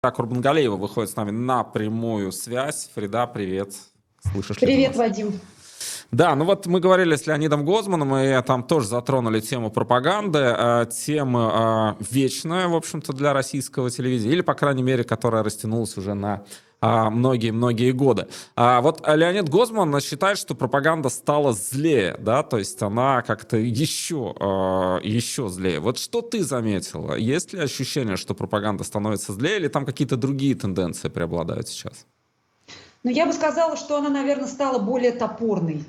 Курбангалеева выходит с нами на прямую связь. Фрида, привет. Слышишь привет, Вадим. Да, ну вот мы говорили с Леонидом Гозманом, и там тоже затронули тему пропаганды, э, тема э, вечная, в общем-то, для российского телевидения, или, по крайней мере, которая растянулась уже на многие-многие годы. А вот Леонид Гозман считает, что пропаганда стала злее, да, то есть она как-то еще, а, еще злее. Вот что ты заметила? Есть ли ощущение, что пропаганда становится злее, или там какие-то другие тенденции преобладают сейчас? Ну, я бы сказала, что она, наверное, стала более топорной.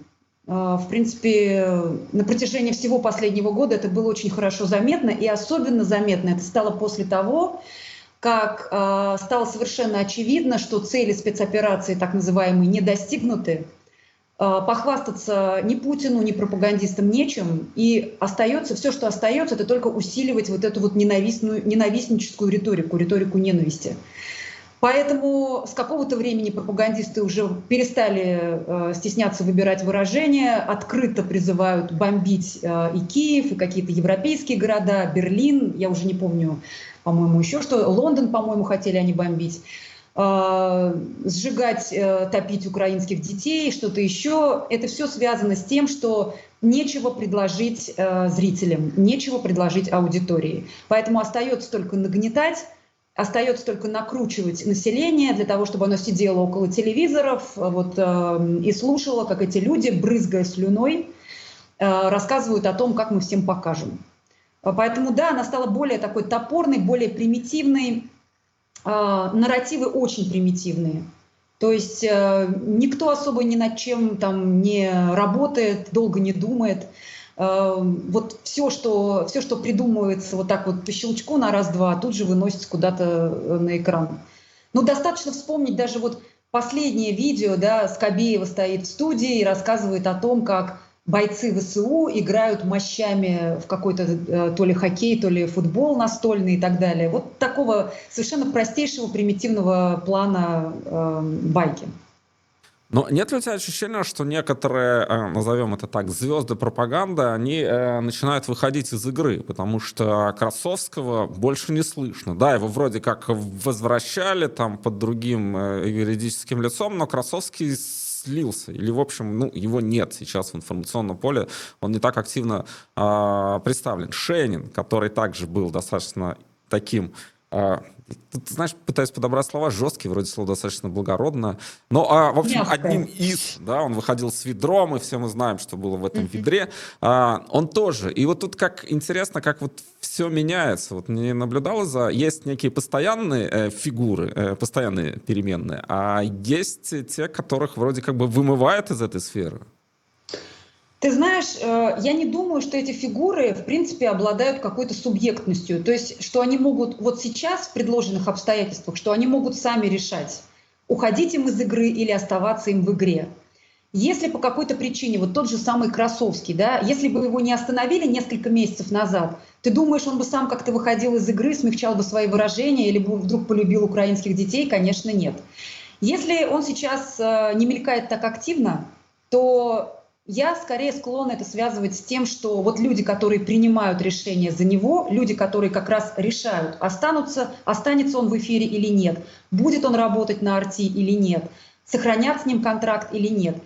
А, в принципе, на протяжении всего последнего года это было очень хорошо заметно, и особенно заметно это стало после того, как э, стало совершенно очевидно, что цели спецоперации так называемые не достигнуты, э, похвастаться ни Путину, ни пропагандистам нечем, и остается, все, что остается, это только усиливать вот эту вот ненавистную, ненавистническую риторику, риторику ненависти. Поэтому с какого-то времени пропагандисты уже перестали э, стесняться выбирать выражения, открыто призывают бомбить э, и Киев, и какие-то европейские города, Берлин, я уже не помню, по-моему, еще что, Лондон, по-моему, хотели они бомбить, э, сжигать, э, топить украинских детей, что-то еще. Это все связано с тем, что нечего предложить э, зрителям, нечего предложить аудитории. Поэтому остается только нагнетать, Остается только накручивать население для того, чтобы оно сидело около телевизоров вот, э, и слушало, как эти люди, брызгая слюной, э, рассказывают о том, как мы всем покажем. Поэтому, да, она стала более такой топорной, более примитивной. Э, нарративы очень примитивные. То есть э, никто особо ни над чем там не работает, долго не думает. Эм, вот все что, все, что придумывается вот так вот по щелчку на раз-два, тут же выносится куда-то э, на экран. Ну, достаточно вспомнить даже вот последнее видео, да, Скобеева стоит в студии и рассказывает о том, как бойцы ВСУ играют мощами в какой-то э, то ли хоккей, то ли футбол настольный и так далее. Вот такого совершенно простейшего, примитивного плана э, байки. Но нет ли у тебя ощущения, что некоторые, э, назовем это так, звезды пропаганды, они э, начинают выходить из игры, потому что Красовского больше не слышно. Да, его вроде как возвращали там под другим э, юридическим лицом, но Красовский слился, или, в общем, ну, его нет сейчас в информационном поле, он не так активно э, представлен. Шенин, который также был достаточно таким Тут, знаешь, пытаюсь подобрать слова, жесткий, вроде слово достаточно благородно. Но, а, в общем, Мягко. одним из, да, он выходил с ведром, и все мы знаем, что было в этом ведре. А, он тоже. И вот тут как интересно, как вот все меняется. Вот не наблюдала за... Есть некие постоянные э, фигуры, э, постоянные переменные, а есть те, которых вроде как бы вымывает из этой сферы. Ты знаешь, э, я не думаю, что эти фигуры, в принципе, обладают какой-то субъектностью. То есть, что они могут вот сейчас в предложенных обстоятельствах, что они могут сами решать, уходить им из игры или оставаться им в игре. Если по какой-то причине, вот тот же самый Красовский, да, если бы его не остановили несколько месяцев назад, ты думаешь, он бы сам как-то выходил из игры, смягчал бы свои выражения или бы вдруг полюбил украинских детей? Конечно, нет. Если он сейчас э, не мелькает так активно, то я скорее склонна это связывать с тем, что вот люди, которые принимают решения за него, люди, которые как раз решают, останутся, останется он в эфире или нет, будет он работать на арти или нет, сохранят с ним контракт или нет.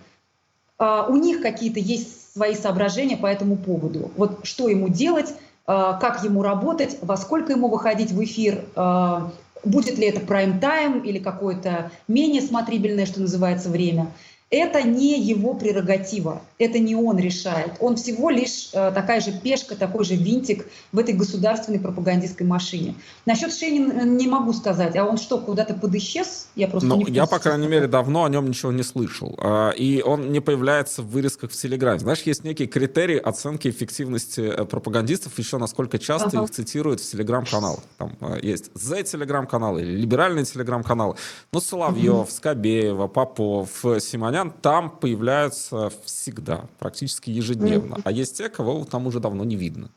Uh, у них какие-то есть свои соображения по этому поводу. Вот что ему делать, uh, как ему работать, во сколько ему выходить в эфир, uh, будет ли это прайм-тайм или какое-то менее смотрибельное, что называется, время – это не его прерогатива, это не он решает. Он всего лишь э, такая же пешка, такой же винтик в этой государственной пропагандистской машине. Насчет Шенина э, не могу сказать, а он что, куда-то подисчез? Я просто ну, не Я, по крайней мере, давно о нем ничего не слышал. А, и он не появляется в вырезках в Телеграме. Знаешь, есть некие критерии оценки эффективности э, пропагандистов, еще насколько часто ага. их цитируют в Телеграм-каналах. Там есть Z-телеграм-канал или либеральный телеграм-канал. Ну, Соловьев, угу. Скобеева, Попов, Симонян там появляются всегда, практически ежедневно. А есть те, кого там уже давно не видно.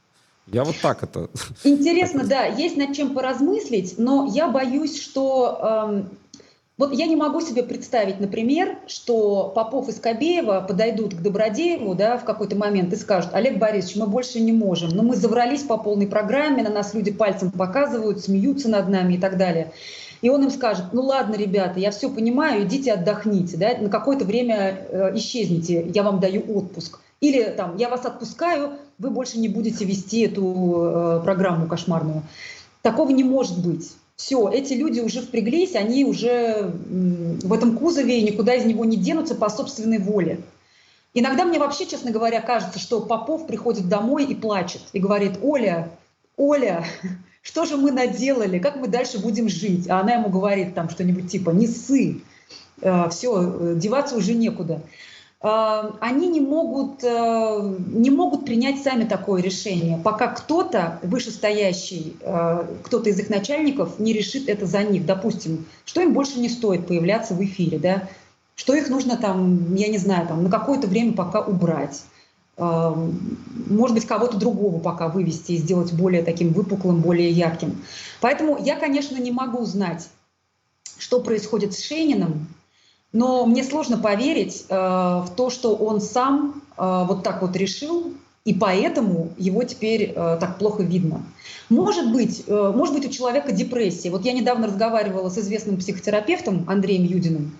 Я вот так это... Интересно, да, есть над чем поразмыслить, но я боюсь, что... Эм, вот я не могу себе представить, например, что Попов и Скобеева подойдут к Добродееву да, в какой-то момент и скажут, Олег Борисович, мы больше не можем, но мы заврались по полной программе, на нас люди пальцем показывают, смеются над нами и так далее. И он им скажет, ну ладно, ребята, я все понимаю, идите отдохните, да, на какое-то время э, исчезните, я вам даю отпуск. Или там, я вас отпускаю, вы больше не будете вести эту э, программу кошмарную. Такого не может быть. Все, эти люди уже впряглись, они уже в этом кузове и никуда из него не денутся по собственной воле. Иногда мне вообще, честно говоря, кажется, что Попов приходит домой и плачет, и говорит, Оля, Оля, что же мы наделали, как мы дальше будем жить? А она ему говорит там что-нибудь типа, не ссы, э, все, деваться уже некуда. Э, они не могут, э, не могут принять сами такое решение, пока кто-то вышестоящий, кто-то из их начальников не решит это за них. Допустим, что им больше не стоит появляться в эфире, да? что их нужно там, я не знаю, там, на какое-то время пока убрать может быть, кого-то другого пока вывести и сделать более таким выпуклым, более ярким. Поэтому я, конечно, не могу знать, что происходит с Шейниным, но мне сложно поверить э, в то, что он сам э, вот так вот решил, и поэтому его теперь э, так плохо видно. Может быть, э, может быть у человека депрессия. Вот я недавно разговаривала с известным психотерапевтом Андреем Юдиным,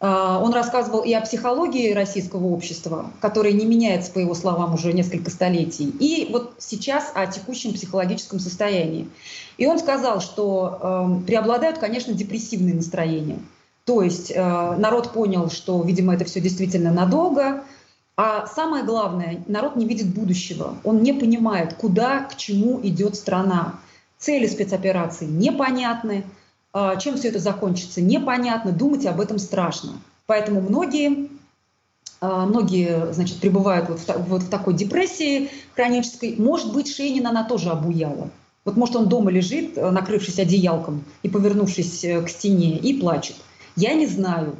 он рассказывал и о психологии российского общества, которая не меняется, по его словам, уже несколько столетий, и вот сейчас о текущем психологическом состоянии. И он сказал, что э, преобладают, конечно, депрессивные настроения. То есть э, народ понял, что, видимо, это все действительно надолго, а самое главное, народ не видит будущего. Он не понимает, куда, к чему идет страна. Цели спецоперации непонятны, а, чем все это закончится, непонятно, думать об этом страшно. Поэтому многие, а, многие значит, пребывают вот в, вот в такой депрессии хронической. Может быть, Шейнина она тоже обуяла. Вот может он дома лежит, накрывшись одеялком и повернувшись э, к стене, и плачет. Я не знаю.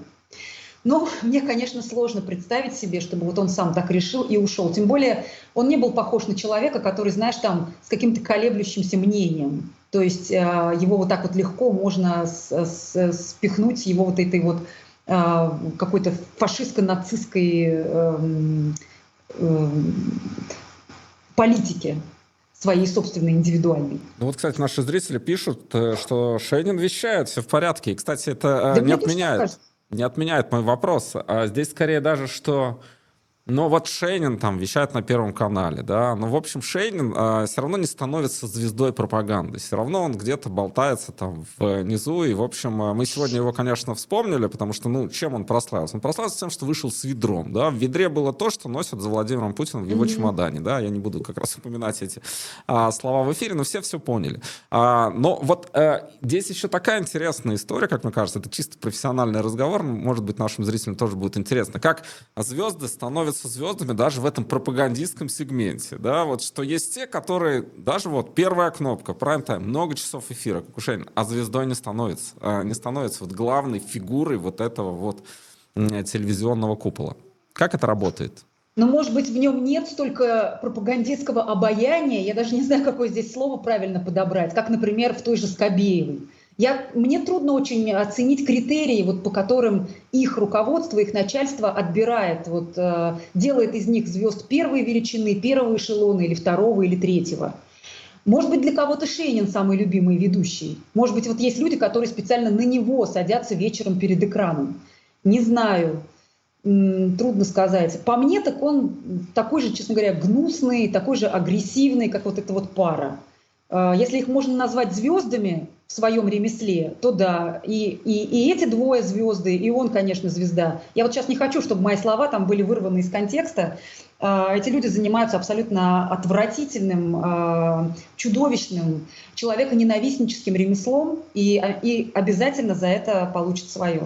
Но мне, конечно, сложно представить себе, чтобы вот он сам так решил и ушел. Тем более он не был похож на человека, который, знаешь, там с каким-то колеблющимся мнением. То есть э, его вот так вот легко можно спихнуть его вот этой вот э, какой-то фашистско-нацистской эм, эм, политики своей собственной индивидуальной. Ну вот, кстати, наши зрители пишут, э, что Шейнин вещает, все в порядке. И, кстати, это да не отменяет, не отменяет мой вопрос. А здесь скорее даже, что но вот Шейнин там вещает на Первом канале, да. Но, в общем, Шейнин э, все равно не становится звездой пропаганды. Все равно он где-то болтается там внизу. И, в общем, а, мы сегодня его, конечно, вспомнили, потому что, ну, чем он прославился? Он прославился тем, что вышел с ведром, да. В ведре было то, что носят за Владимиром Путиным в его mm-hmm. чемодане, да. Я не буду как раз упоминать эти а, слова в эфире, но все все поняли. А, но вот а, здесь еще такая интересная история, как мне кажется. Это чисто профессиональный разговор. Может быть, нашим зрителям тоже будет интересно. Как звезды становятся становятся звездами даже в этом пропагандистском сегменте, да, вот что есть те, которые, даже вот первая кнопка, прайм-тайм, много часов эфира, Шейна, а звездой не становится, а, не становится вот главной фигурой вот этого вот телевизионного купола. Как это работает? Но, может быть, в нем нет столько пропагандистского обаяния, я даже не знаю, какое здесь слово правильно подобрать, как, например, в той же Скобеевой. Я, мне трудно очень оценить критерии, вот, по которым их руководство, их начальство отбирает, вот, э, делает из них звезд первой величины, первого эшелона или второго или третьего. Может быть, для кого-то Шейнин самый любимый ведущий. Может быть, вот есть люди, которые специально на него садятся вечером перед экраном. Не знаю, трудно сказать. По мне, так он такой же, честно говоря, гнусный, такой же агрессивный, как вот эта вот пара. Э, если их можно назвать звездами в своем ремесле, то да. И, и, и эти двое звезды, и он, конечно, звезда. Я вот сейчас не хочу, чтобы мои слова там были вырваны из контекста. Э, эти люди занимаются абсолютно отвратительным, э, чудовищным, человеконенавистническим ремеслом, и, и обязательно за это получат свое.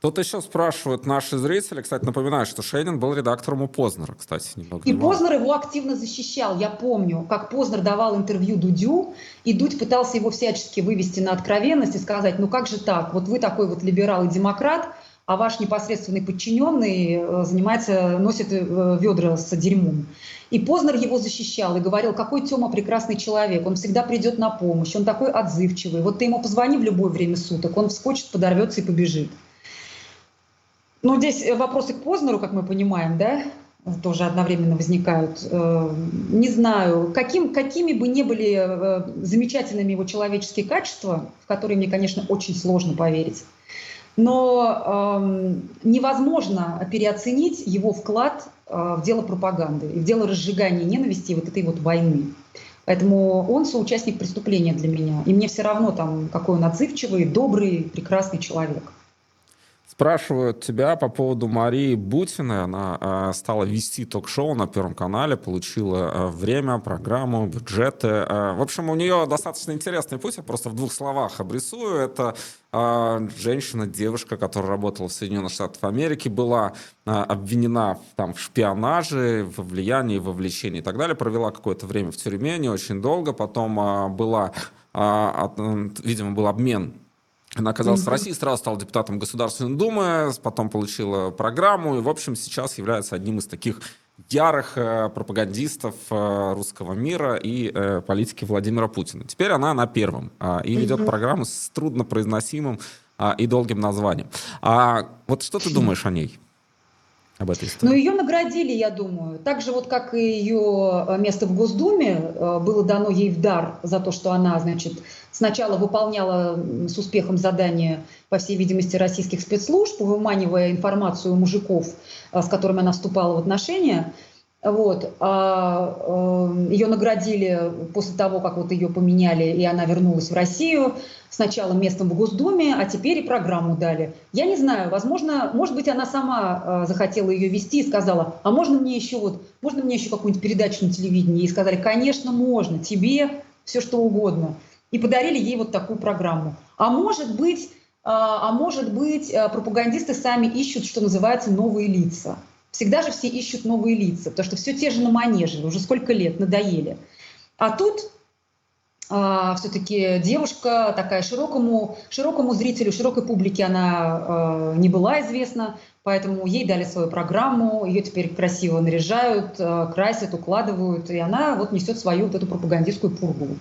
Тут еще спрашивают наши зрители. Кстати, напоминаю, что Шейнин был редактором у Познера, кстати. Немного и Познер его активно защищал. Я помню, как Познер давал интервью Дудю, и Дудь пытался его всячески вывести на откровенность и сказать, ну как же так, вот вы такой вот либерал и демократ, а ваш непосредственный подчиненный э, занимается, носит э, ведра с дерьмом. И Познер его защищал и говорил, какой Тёма прекрасный человек, он всегда придет на помощь, он такой отзывчивый. Вот ты ему позвони в любое время суток, он вскочит, подорвется и побежит. Ну, здесь э, вопросы к Познеру, как мы понимаем, да? тоже одновременно возникают. Э, не знаю, каким, какими бы ни были э, замечательными его человеческие качества, в которые мне, конечно, очень сложно поверить, но э, невозможно переоценить его вклад в дело пропаганды и в дело разжигания ненависти и вот этой вот войны. Поэтому он соучастник преступления для меня. И мне все равно, там, какой он отзывчивый, добрый, прекрасный человек. Спрашивают тебя по поводу Марии Бутиной. Она э, стала вести ток-шоу на Первом канале, получила э, время, программу, бюджеты. Э, в общем, у нее достаточно интересный путь. Я просто в двух словах обрисую. Это женщина, девушка, которая работала в Соединенных Штатах Америки, была обвинена там, в шпионаже, в влиянии, вовлечении и так далее. Провела какое-то время в тюрьме, не очень долго. Потом была, видимо, был обмен она оказалась mm-hmm. в России, сразу стала депутатом Государственной Думы, потом получила программу и, в общем, сейчас является одним из таких ярых э, пропагандистов э, русского мира и э, политики Владимира Путина. Теперь она на первом э, и ведет mm-hmm. программу с труднопроизносимым э, и долгим названием. А вот что ты думаешь о ней? Об этой истории? Ну, ее наградили, я думаю. Так же вот, как и ее э, место в Госдуме э, было дано ей в дар за то, что она, значит, сначала выполняла с успехом задания, по всей видимости, российских спецслужб, выманивая информацию у мужиков, э, с которыми она вступала в отношения, вот. А, э, ее наградили после того, как вот ее поменяли, и она вернулась в Россию. Сначала местом в Госдуме, а теперь и программу дали. Я не знаю, возможно, может быть, она сама э, захотела ее вести и сказала, а можно мне еще вот, можно мне еще какую-нибудь передачу на телевидении? И сказали, конечно, можно, тебе все что угодно. И подарили ей вот такую программу. А может быть, а, а может быть, э, пропагандисты сами ищут, что называется, новые лица. Всегда же все ищут новые лица, потому что все те же на манеже, уже сколько лет, надоели. А тут а, все-таки девушка такая широкому, широкому зрителю, широкой публике она а, не была известна, поэтому ей дали свою программу, ее теперь красиво наряжают, а, красят, укладывают, и она вот несет свою вот эту пропагандистскую пургу.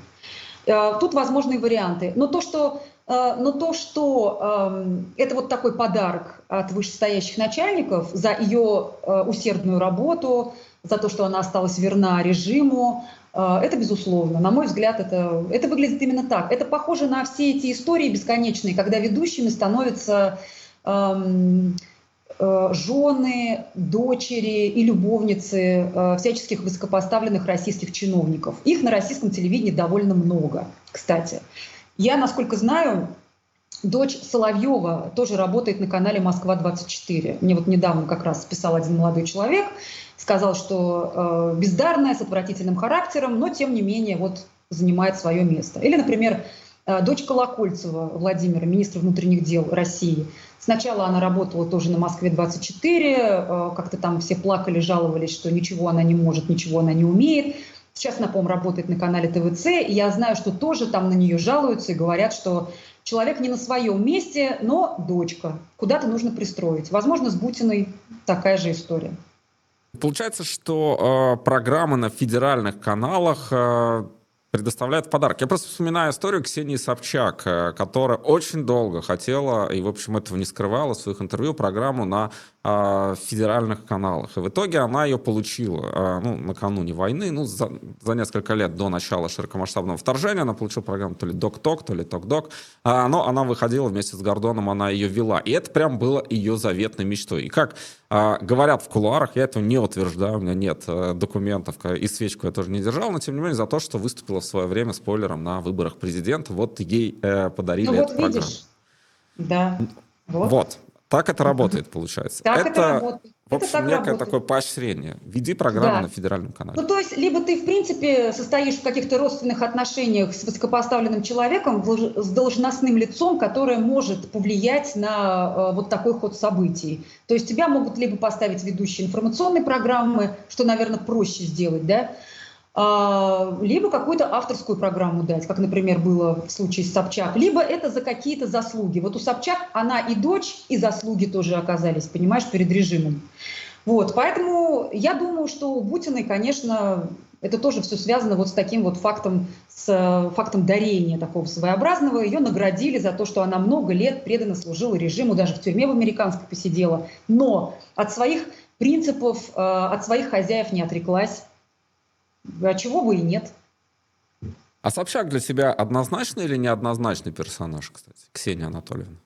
А, тут возможные варианты. Но то, что но то, что эм, это вот такой подарок от вышестоящих начальников за ее э, усердную работу, за то, что она осталась верна режиму, э, это безусловно. На мой взгляд, это, это выглядит именно так. Это похоже на все эти истории бесконечные, когда ведущими становятся эм, жены, дочери и любовницы всяческих высокопоставленных российских чиновников. Их на российском телевидении довольно много, кстати. Я, насколько знаю, дочь Соловьева тоже работает на канале «Москва-24». Мне вот недавно как раз писал один молодой человек, сказал, что э, бездарная, с отвратительным характером, но тем не менее вот занимает свое место. Или, например, э, дочь Колокольцева Владимира, министра внутренних дел России. Сначала она работала тоже на Москве-24, э, как-то там все плакали, жаловались, что ничего она не может, ничего она не умеет. Сейчас она, по-моему, работает на канале ТВЦ, и я знаю, что тоже там на нее жалуются и говорят, что человек не на своем месте, но дочка. Куда-то нужно пристроить. Возможно, с Бутиной такая же история. Получается, что э, программы на федеральных каналах э, предоставляет подарок. Я просто вспоминаю историю Ксении Собчак, э, которая очень долго хотела, и, в общем, этого не скрывала в своих интервью, программу на э, федеральных каналах. И в итоге она ее получила э, ну, накануне войны, ну, за, за несколько лет до начала широкомасштабного вторжения. Она получила программу то ли Док-Ток, то ли Ток-Док. Э, но она выходила вместе с Гордоном, она ее вела. И это прям было ее заветной мечтой. И как э, говорят в кулуарах, я этого не утверждаю, у меня нет э, документов, и свечку я тоже не держал, но тем не менее за то, что выступила в свое время спойлером на выборах президента, вот ей э, подарили ну, вот эту видишь. программу. Да. Вот. вот. Так это работает, получается. Так это, это работает. В общем, это некое работает. такое поощрение. Веди программу да. на федеральном канале. Ну, то есть, либо ты, в принципе, состоишь в каких-то родственных отношениях с высокопоставленным человеком, с должностным лицом, которое может повлиять на э, вот такой ход событий. То есть тебя могут либо поставить ведущие информационной программы, что, наверное, проще сделать, да, либо какую-то авторскую программу дать, как, например, было в случае с Собчак, либо это за какие-то заслуги. Вот у Собчак она и дочь, и заслуги тоже оказались, понимаешь, перед режимом. Вот, поэтому я думаю, что у Путиной, конечно, это тоже все связано вот с таким вот фактом, с фактом дарения такого своеобразного. Ее наградили за то, что она много лет преданно служила режиму, даже в тюрьме в американской посидела. Но от своих принципов, э, от своих хозяев не отреклась. А чего бы и нет. А Собчак для себя однозначный или неоднозначный персонаж, кстати, Ксения Анатольевна?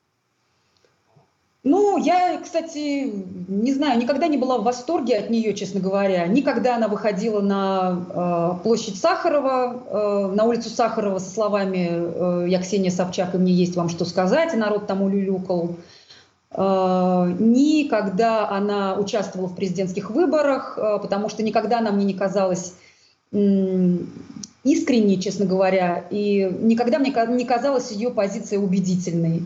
Ну, я, кстати, не знаю, никогда не была в восторге от нее, честно говоря. Никогда она выходила на э, площадь Сахарова, э, на улицу Сахарова со словами э, «Я Ксения Собчак, и мне есть вам что сказать», и народ там улюлюкал. Э, никогда она участвовала в президентских выборах, э, потому что никогда она мне не казалась искренней, честно говоря, и никогда мне не казалась ее позиция убедительной.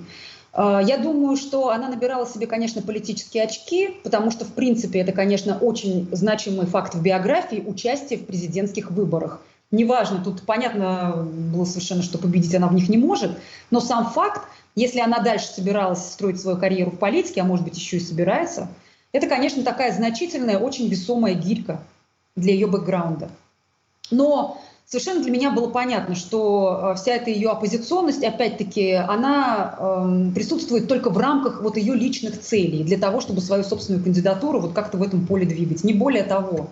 А, я думаю, что она набирала себе, конечно, политические очки, потому что, в принципе, это, конечно, очень значимый факт в биографии участия в президентских выборах. Неважно, тут понятно было совершенно, что победить она в них не может, но сам факт, если она дальше собиралась строить свою карьеру в политике, а может быть еще и собирается, это, конечно, такая значительная, очень весомая гирька для ее бэкграунда. Но совершенно для меня было понятно, что э, вся эта ее оппозиционность, опять-таки, она э, присутствует только в рамках вот ее личных целей, для того, чтобы свою собственную кандидатуру вот как-то в этом поле двигать, не более того.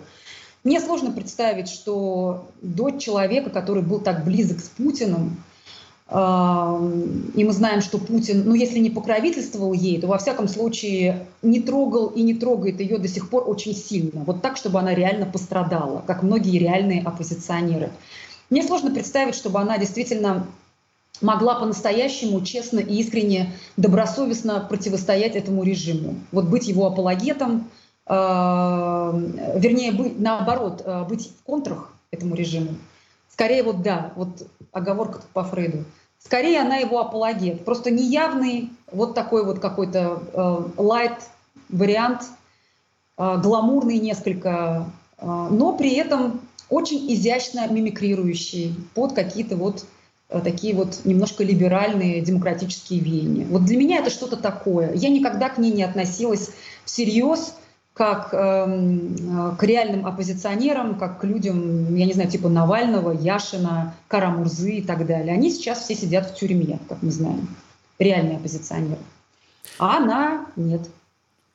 Мне сложно представить, что дочь человека, который был так близок с Путиным, и мы знаем, что Путин, ну если не покровительствовал ей, то во всяком случае не трогал и не трогает ее до сих пор очень сильно. Вот так, чтобы она реально пострадала, как многие реальные оппозиционеры. Мне сложно представить, чтобы она действительно могла по-настоящему честно и искренне, добросовестно противостоять этому режиму. Вот быть его апологетом, вернее, быть, наоборот, э, быть в контрах этому режиму. Скорее вот да, вот оговорка по Фрейду. Скорее она его апологет. Просто неявный вот такой вот какой-то э, вариант, э, гламурный несколько, э, но при этом очень изящно мимикрирующий под какие-то вот э, такие вот немножко либеральные демократические веяния. Вот для меня это что-то такое. Я никогда к ней не относилась всерьез, как э, к реальным оппозиционерам, как к людям, я не знаю, типа Навального, Яшина, Карамурзы и так далее. Они сейчас все сидят в тюрьме, как мы знаем, реальные оппозиционеры. А она нет.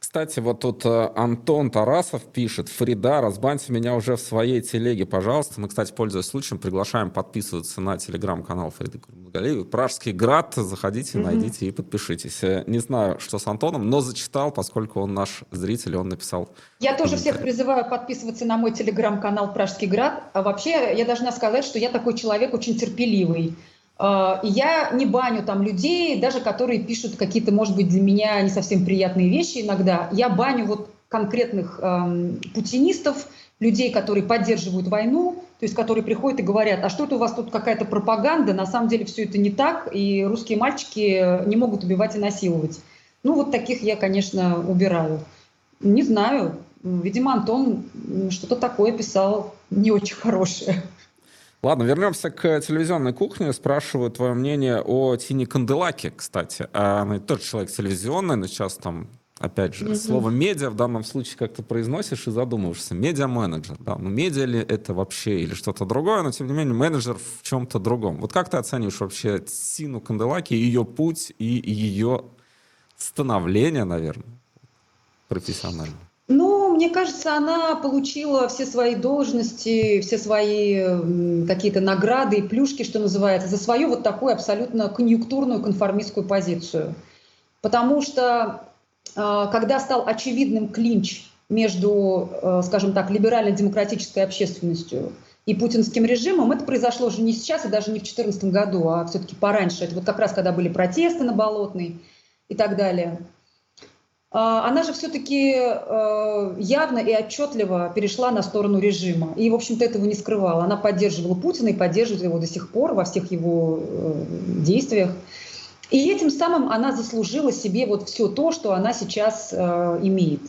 Кстати, вот тут э, Антон Тарасов пишет, Фрида, разбаньте меня уже в своей телеге, пожалуйста. Мы, кстати, пользуясь случаем, приглашаем подписываться на телеграм-канал Фриды Курмагалиевой. Пражский град, заходите, mm-hmm. найдите и подпишитесь. Э, не знаю, что с Антоном, но зачитал, поскольку он наш зритель, он написал. Я тоже всех призываю подписываться на мой телеграм-канал Пражский град. А вообще, я должна сказать, что я такой человек очень терпеливый. А, я не баню там людей, даже которые пишут какие-то, может быть, для меня не совсем приятные вещи иногда. Я баню вот конкретных эм, путинистов, людей, которые поддерживают войну, то есть которые приходят и говорят, а что это у вас тут какая-то пропаганда, на самом деле все это не так, и русские мальчики не могут убивать и насиловать. Ну вот таких я, конечно, убираю. Не знаю, видимо, Антон что-то такое писал не очень хорошее. Ладно, вернемся к телевизионной кухне. Спрашиваю твое мнение о Тине Канделаке, кстати. А она тоже человек телевизионный, но сейчас там опять же, mm-hmm. слово медиа в данном случае как-то произносишь и задумываешься. Медиа-менеджер, да, ну медиа ли это вообще или что-то другое, но тем не менее менеджер в чем-то другом. Вот как ты оцениваешь вообще Тину Канделаки, ее путь и ее становление, наверное, профессионально? Ну, мне кажется, она получила все свои должности, все свои какие-то награды и плюшки, что называется, за свою вот такую абсолютно конъюнктурную конформистскую позицию. Потому что а, когда стал очевидным клинч между, э, скажем так, либерально-демократической общественностью и путинским режимом, это произошло уже не сейчас и даже не в 2014 году, а все-таки пораньше. Это вот как раз когда были протесты на Болотной и так далее – она же все-таки э, явно и отчетливо перешла на сторону режима. И, в общем-то, этого не скрывала. Она поддерживала Путина и поддерживает его до сих пор во всех его э, действиях. И этим самым она заслужила себе вот все то, что она сейчас э, имеет.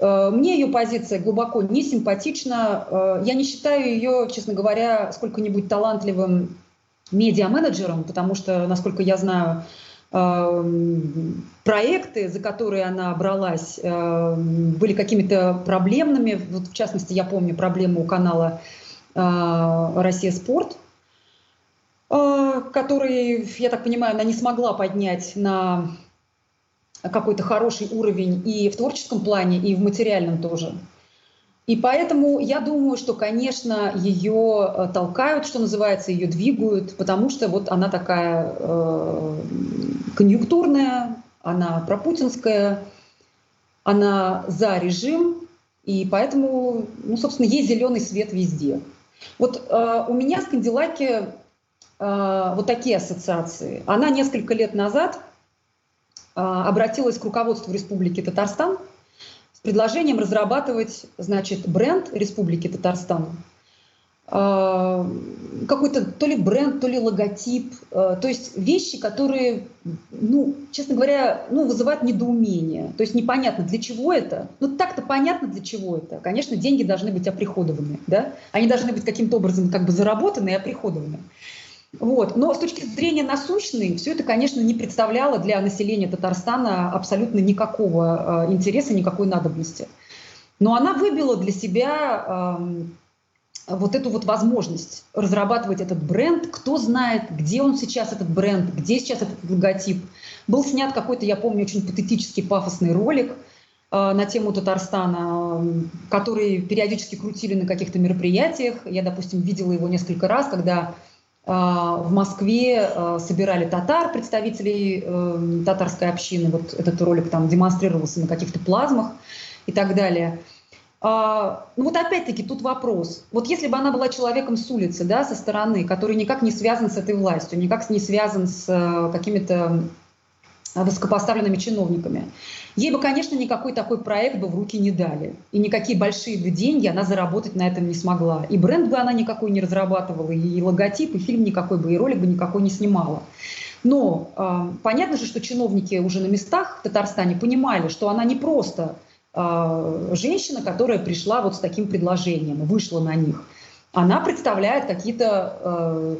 Мне ее позиция глубоко не симпатична. Я не считаю ее, честно говоря, сколько-нибудь талантливым медиа-менеджером, потому что, насколько я знаю, проекты, за которые она бралась, эм, были какими-то проблемными. Вот, в частности, я помню проблему у канала «Россия Спорт», который, я так понимаю, она не смогла поднять на какой-то хороший уровень и в творческом плане, и в материальном тоже. И поэтому я думаю, что, конечно, ее э, толкают, что называется, ее двигают, потому что вот она такая э, конъюнктурная, она пропутинская, она за режим, и поэтому, ну, собственно, есть зеленый свет везде. Вот э, у меня с Кандилаки э, вот такие ассоциации. Она несколько лет назад э, обратилась к руководству Республики Татарстан – предложением разрабатывать, значит, бренд Республики Татарстан, а, какой-то то ли бренд, то ли логотип, а, то есть вещи, которые, ну, честно говоря, ну, вызывают недоумение. То есть непонятно, для чего это. Ну, так-то понятно, для чего это. Конечно, деньги должны быть оприходованы, да? Они должны быть каким-то образом как бы заработаны и оприходованы. Вот. Но с точки зрения насущной, все это, конечно, не представляло для населения Татарстана абсолютно никакого э, интереса, никакой надобности. Но она выбила для себя э, вот эту вот возможность разрабатывать этот бренд. Кто знает, где он сейчас, этот бренд, где сейчас этот логотип. Был снят какой-то, я помню, очень патетический пафосный ролик э, на тему Татарстана, который периодически крутили на каких-то мероприятиях. Я, допустим, видела его несколько раз, когда в Москве а, собирали татар, представителей э, татарской общины. Вот этот ролик там демонстрировался на каких-то плазмах и так далее. А, ну вот опять-таки тут вопрос. Вот если бы она была человеком с улицы, да, со стороны, который никак не связан с этой властью, никак не связан с э, какими-то высокопоставленными чиновниками. Ей бы, конечно, никакой такой проект бы в руки не дали. И никакие большие бы деньги она заработать на этом не смогла. И бренд бы она никакой не разрабатывала, и логотип, и фильм никакой бы, и ролик бы никакой не снимала. Но э, понятно же, что чиновники уже на местах в Татарстане понимали, что она не просто э, женщина, которая пришла вот с таким предложением, вышла на них. Она представляет какие-то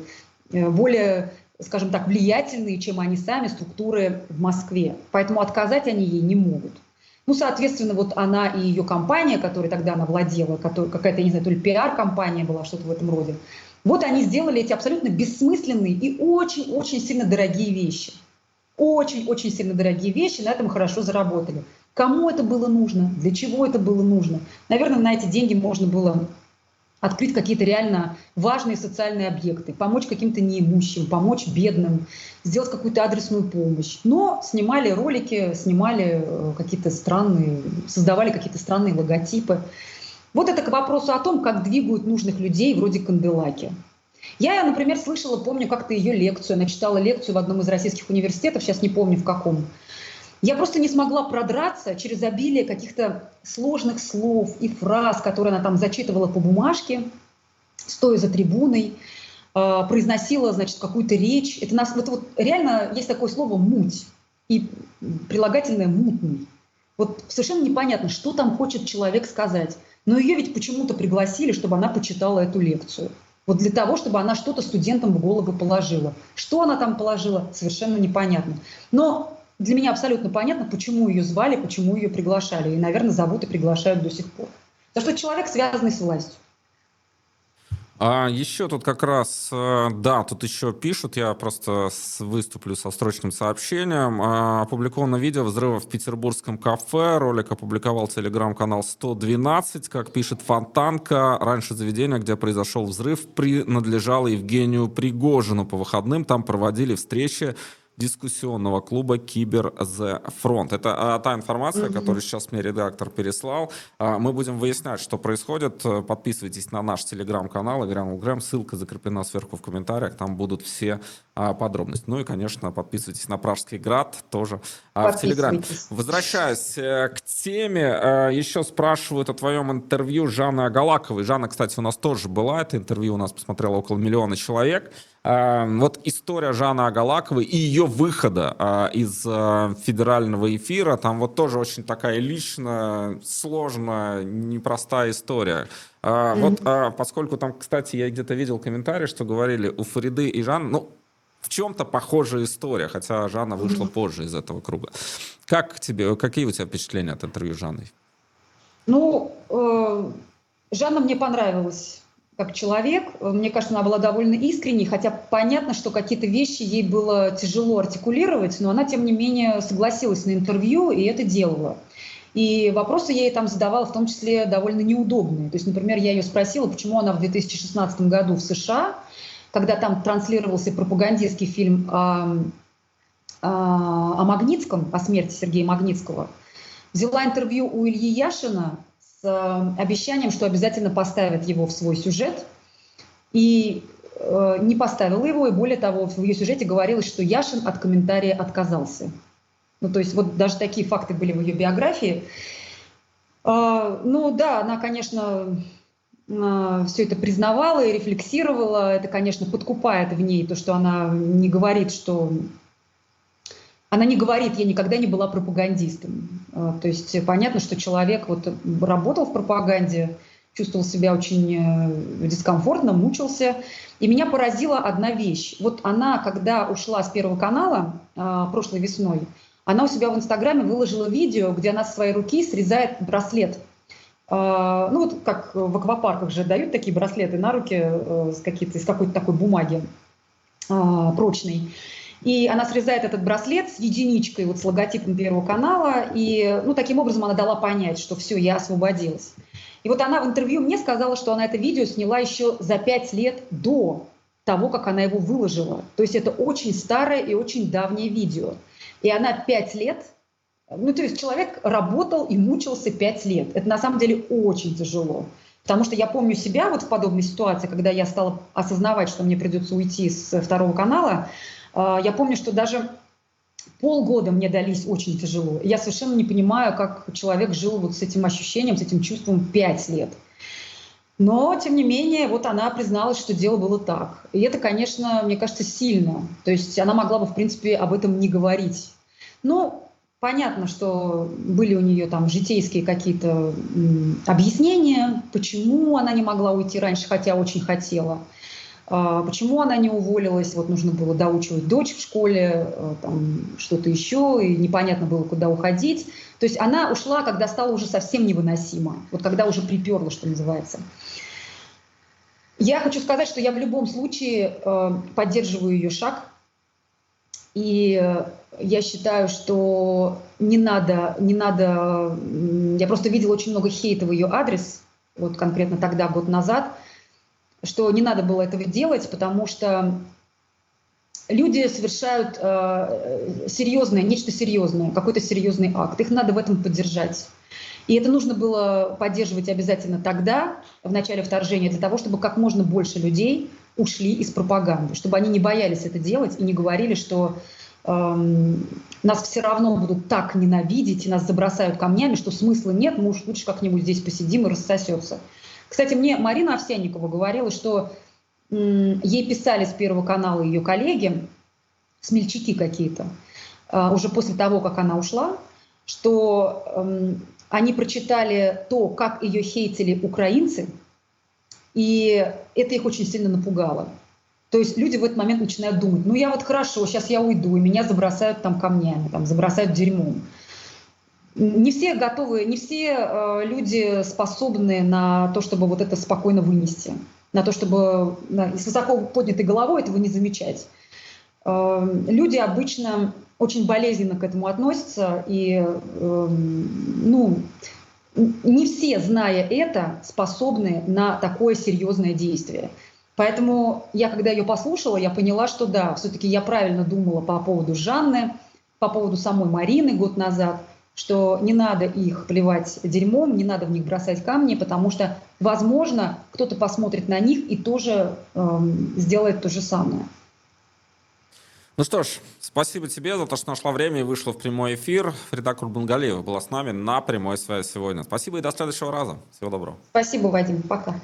э, более скажем так, влиятельные, чем они сами, структуры в Москве. Поэтому отказать они ей не могут. Ну, соответственно, вот она и ее компания, которой тогда она владела, какая-то, не знаю, то ли пиар-компания была, что-то в этом роде, вот они сделали эти абсолютно бессмысленные и очень-очень сильно дорогие вещи. Очень-очень сильно дорогие вещи, на этом хорошо заработали. Кому это было нужно? Для чего это было нужно? Наверное, на эти деньги можно было открыть какие-то реально важные социальные объекты, помочь каким-то неимущим, помочь бедным, сделать какую-то адресную помощь. Но снимали ролики, снимали э, какие-то странные, создавали какие-то странные логотипы. Вот это к вопросу о том, как двигают нужных людей вроде Канделаки. Я, например, слышала, помню как-то ее лекцию, она читала лекцию в одном из российских университетов, сейчас не помню в каком, я просто не смогла продраться через обилие каких-то сложных слов и фраз, которые она там зачитывала по бумажке, стоя за трибуной, э, произносила, значит, какую-то речь. Это, нас, это вот реально есть такое слово «муть» и прилагательное «мутный». Вот совершенно непонятно, что там хочет человек сказать. Но ее ведь почему-то пригласили, чтобы она почитала эту лекцию. Вот для того, чтобы она что-то студентам в голову положила. Что она там положила, совершенно непонятно. Но для меня абсолютно понятно, почему ее звали, почему ее приглашали. И, наверное, зовут и приглашают до сих пор. Потому что человек, связанный с властью. А еще тут как раз, э, да, тут еще пишут, я просто выступлю со строчным сообщением. А, опубликовано видео взрыва в петербургском кафе. Ролик опубликовал телеграм-канал 112. Как пишет Фонтанка, раньше заведение, где произошел взрыв, принадлежало Евгению Пригожину. По выходным там проводили встречи дискуссионного клуба Кибер The Front. Это а, та информация, mm-hmm. которую сейчас мне редактор переслал. А, мы будем выяснять, что происходит. Подписывайтесь на наш телеграм-канал Играм Грэм. Ссылка закреплена сверху в комментариях. Там будут все а, подробности. Ну и, конечно, подписывайтесь на Пражский град тоже в Телеграме. Возвращаясь э, к теме, э, еще спрашивают о твоем интервью Жанны Агалаковой. Жанна, кстати, у нас тоже была. Это интервью у нас посмотрело около миллиона человек. Э, вот история Жанны Агалаковой и ее выхода из федерального эфира, там вот тоже очень такая личная, сложная, непростая история. Mm-hmm. Вот, поскольку там, кстати, я где-то видел комментарий, что говорили у Фариды и Жанны, ну, в чем-то похожая история, хотя Жанна вышла mm-hmm. позже из этого круга. Как тебе, какие у тебя впечатления от интервью с Жанной? Ну, э, Жанна мне понравилась. Как человек. Мне кажется, она была довольно искренней, хотя понятно, что какие-то вещи ей было тяжело артикулировать, но она, тем не менее, согласилась на интервью и это делала. И вопросы я ей там задавала, в том числе довольно неудобные. То есть, например, я ее спросила, почему она в 2016 году в США, когда там транслировался пропагандистский фильм о, о, о Магнитском, о смерти Сергея Магнитского, взяла интервью у Ильи Яшина э, обещанием, что обязательно поставит его в свой сюжет. И э, не поставила его, и более того, в ее сюжете говорилось, что Яшин от комментария отказался. Ну, то есть вот даже такие факты были в ее биографии. Э, ну да, она, конечно, э, все это признавала и рефлексировала. Это, конечно, подкупает в ней то, что она не говорит, что она не говорит, я никогда не была пропагандистом. А, то есть понятно, что человек вот работал в пропаганде, чувствовал себя очень э, дискомфортно, мучился. И меня поразила одна вещь. Вот она, когда ушла с Первого канала а, прошлой весной, она у себя в Инстаграме выложила видео, где она со своей руки срезает браслет. А, ну вот как в аквапарках же дают такие браслеты на руки э, с из какой-то такой бумаги прочной. И она срезает этот браслет с единичкой, вот с логотипом Первого канала, и ну, таким образом она дала понять, что все, я освободилась. И вот она в интервью мне сказала, что она это видео сняла еще за пять лет до того, как она его выложила. То есть это очень старое и очень давнее видео. И она пять лет, ну то есть человек работал и мучился пять лет. Это на самом деле очень тяжело. Потому что я помню себя вот в подобной ситуации, когда я стала осознавать, что мне придется уйти с второго канала, я помню, что даже полгода мне дались очень тяжело. Я совершенно не понимаю, как человек жил вот с этим ощущением, с этим чувством пять лет. Но, тем не менее, вот она призналась, что дело было так. И это, конечно, мне кажется, сильно. То есть она могла бы, в принципе, об этом не говорить. Но понятно, что были у нее там житейские какие-то объяснения, почему она не могла уйти раньше, хотя очень хотела. А, почему она не уволилась? Вот нужно было доучивать дочь в школе, э, там что-то еще, и непонятно было, куда уходить. То есть она ушла, когда стало уже совсем невыносимо, вот когда уже приперла, что называется. Я хочу сказать, что я в любом случае э, поддерживаю ее шаг, и э, я считаю, что не надо, не надо. Я просто видела очень много хейта в ее адрес, вот конкретно тогда, год назад что не надо было этого делать, потому что люди совершают э, серьезное, нечто серьезное, какой-то серьезный акт. Их надо в этом поддержать. И это нужно было поддерживать обязательно тогда, в начале вторжения, для того, чтобы как можно больше людей ушли из пропаганды, чтобы они не боялись это делать и не говорили, что эм, нас все равно будут так ненавидеть и нас забросают камнями, что смысла нет, мы уж лучше как-нибудь здесь посидим и рассосется. Кстати, мне Марина Овсянникова говорила, что ей писали с Первого канала ее коллеги, смельчаки какие-то, а, уже после того, как она ушла, что эм, они прочитали то, как ее хейтили украинцы, и это их очень сильно напугало. То есть люди в этот момент начинают думать, ну я вот хорошо, сейчас я уйду, и меня забросают там камнями, там, забросают дерьмом. Не все готовы, не все э, люди способны на то, чтобы вот это спокойно вынести, на то, чтобы с высоко поднятой головой этого не замечать. Э, люди обычно очень болезненно к этому относятся, и э, ну, не все, зная это, способны на такое серьезное действие. Поэтому я, когда ее послушала, я поняла, что да, все-таки я правильно думала по поводу Жанны, по поводу самой Марины год назад – что не надо их плевать дерьмом, не надо в них бросать камни, потому что, возможно, кто-то посмотрит на них и тоже эм, сделает то же самое. Ну что ж, спасибо тебе за то, что нашла время и вышла в прямой эфир. Фрида Курбангалиева была с нами на прямой связи сегодня. Спасибо и до следующего раза. Всего доброго. Спасибо, Вадим. Пока.